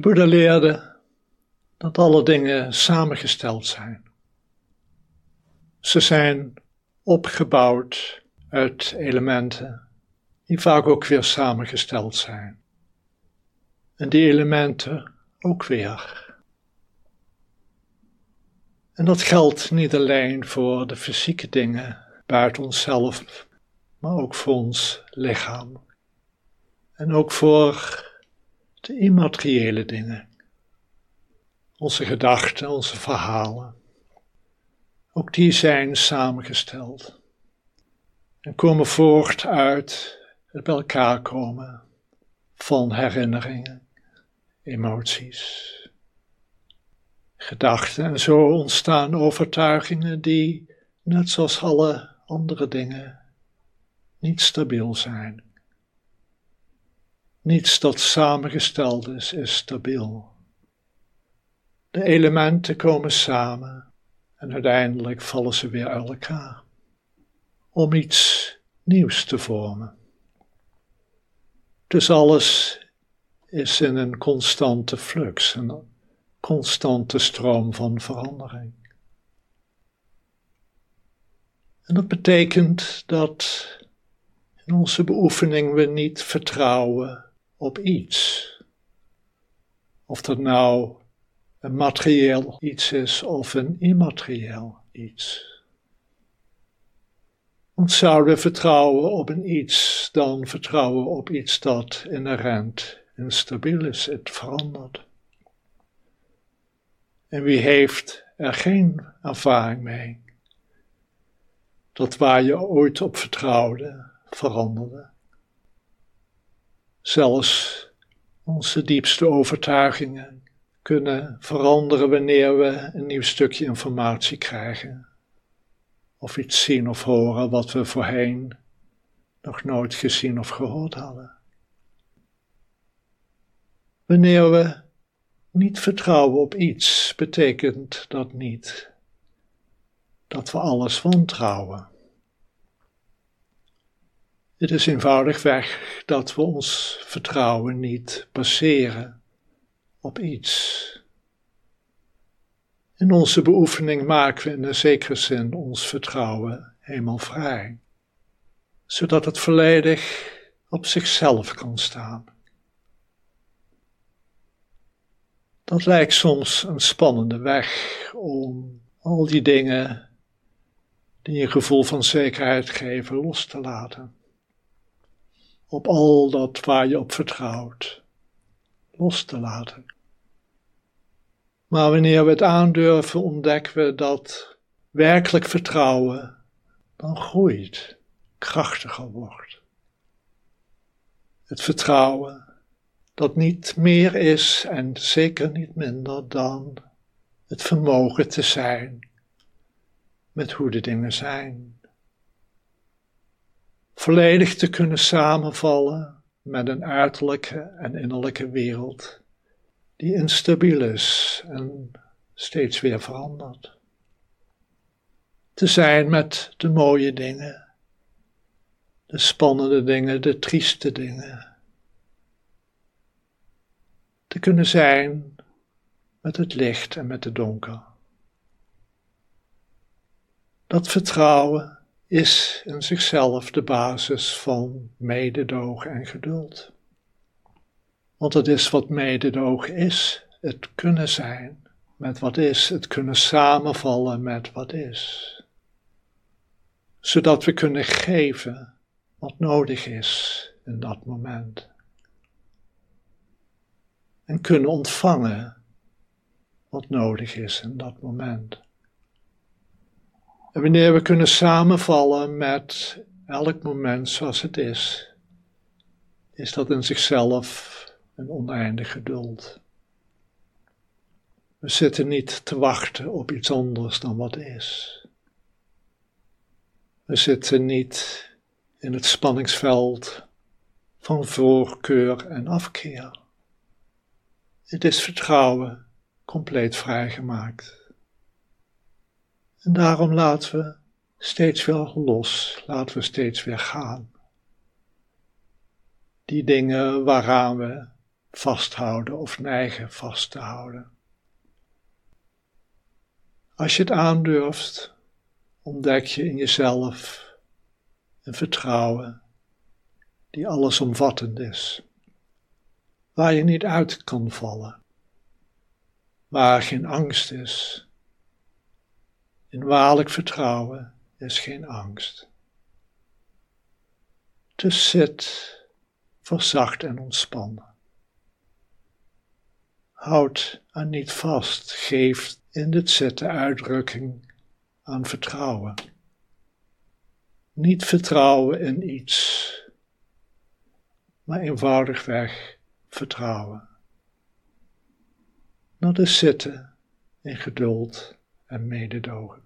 De Boeddha leerde dat alle dingen samengesteld zijn. Ze zijn opgebouwd uit elementen die vaak ook weer samengesteld zijn. En die elementen ook weer. En dat geldt niet alleen voor de fysieke dingen buiten onszelf, maar ook voor ons lichaam. En ook voor de immateriële dingen. Onze gedachten, onze verhalen. Ook die zijn samengesteld. En komen voort uit het bij elkaar komen van herinneringen, emoties, gedachten. En zo ontstaan overtuigingen die, net zoals alle andere dingen, niet stabiel zijn. Niets dat samengesteld is, is stabiel. De elementen komen samen en uiteindelijk vallen ze weer uit elkaar om iets nieuws te vormen. Dus alles is in een constante flux, een constante stroom van verandering. En dat betekent dat in onze beoefening we niet vertrouwen op iets. Of dat nou een materieel iets is of een immaterieel iets. Want zouden we vertrouwen op een iets, dan vertrouwen we op iets dat inherent instabiel is, het verandert. En wie heeft er geen ervaring mee? Dat waar je ooit op vertrouwde, veranderde. Zelfs onze diepste overtuigingen kunnen veranderen wanneer we een nieuw stukje informatie krijgen. Of iets zien of horen wat we voorheen nog nooit gezien of gehoord hadden. Wanneer we niet vertrouwen op iets, betekent dat niet dat we alles wantrouwen. Het is eenvoudigweg dat we ons vertrouwen niet baseren op iets. In onze beoefening maken we in een zekere zin ons vertrouwen helemaal vrij, zodat het volledig op zichzelf kan staan. Dat lijkt soms een spannende weg om al die dingen die een gevoel van zekerheid geven los te laten. Op al dat waar je op vertrouwt, los te laten. Maar wanneer we het aandurven, ontdekken we dat werkelijk vertrouwen dan groeit, krachtiger wordt. Het vertrouwen dat niet meer is en zeker niet minder dan het vermogen te zijn met hoe de dingen zijn. Volledig te kunnen samenvallen met een uiterlijke en innerlijke wereld die instabiel is en steeds weer verandert. Te zijn met de mooie dingen, de spannende dingen, de trieste dingen te kunnen zijn met het licht en met het donker. Dat vertrouwen is in zichzelf de basis van mededogen en geduld. Want het is wat mededogen is, het kunnen zijn met wat is, het kunnen samenvallen met wat is. Zodat we kunnen geven wat nodig is in dat moment en kunnen ontvangen wat nodig is in dat moment. En wanneer we kunnen samenvallen met elk moment zoals het is, is dat in zichzelf een oneindig geduld. We zitten niet te wachten op iets anders dan wat is. We zitten niet in het spanningsveld van voorkeur en afkeer. Het is vertrouwen compleet vrijgemaakt. En daarom laten we steeds weer los, laten we steeds weer gaan. Die dingen waaraan we vasthouden of neigen vast te houden. Als je het aandurft, ontdek je in jezelf een vertrouwen die allesomvattend is, waar je niet uit kan vallen, waar geen angst is. In waarlijk vertrouwen is geen angst. Dus zit verzacht en ontspannen. Houd er niet vast, geef in dit zitten uitdrukking aan vertrouwen. Niet vertrouwen in iets, maar eenvoudigweg vertrouwen. Dat is zitten in geduld en mededogen.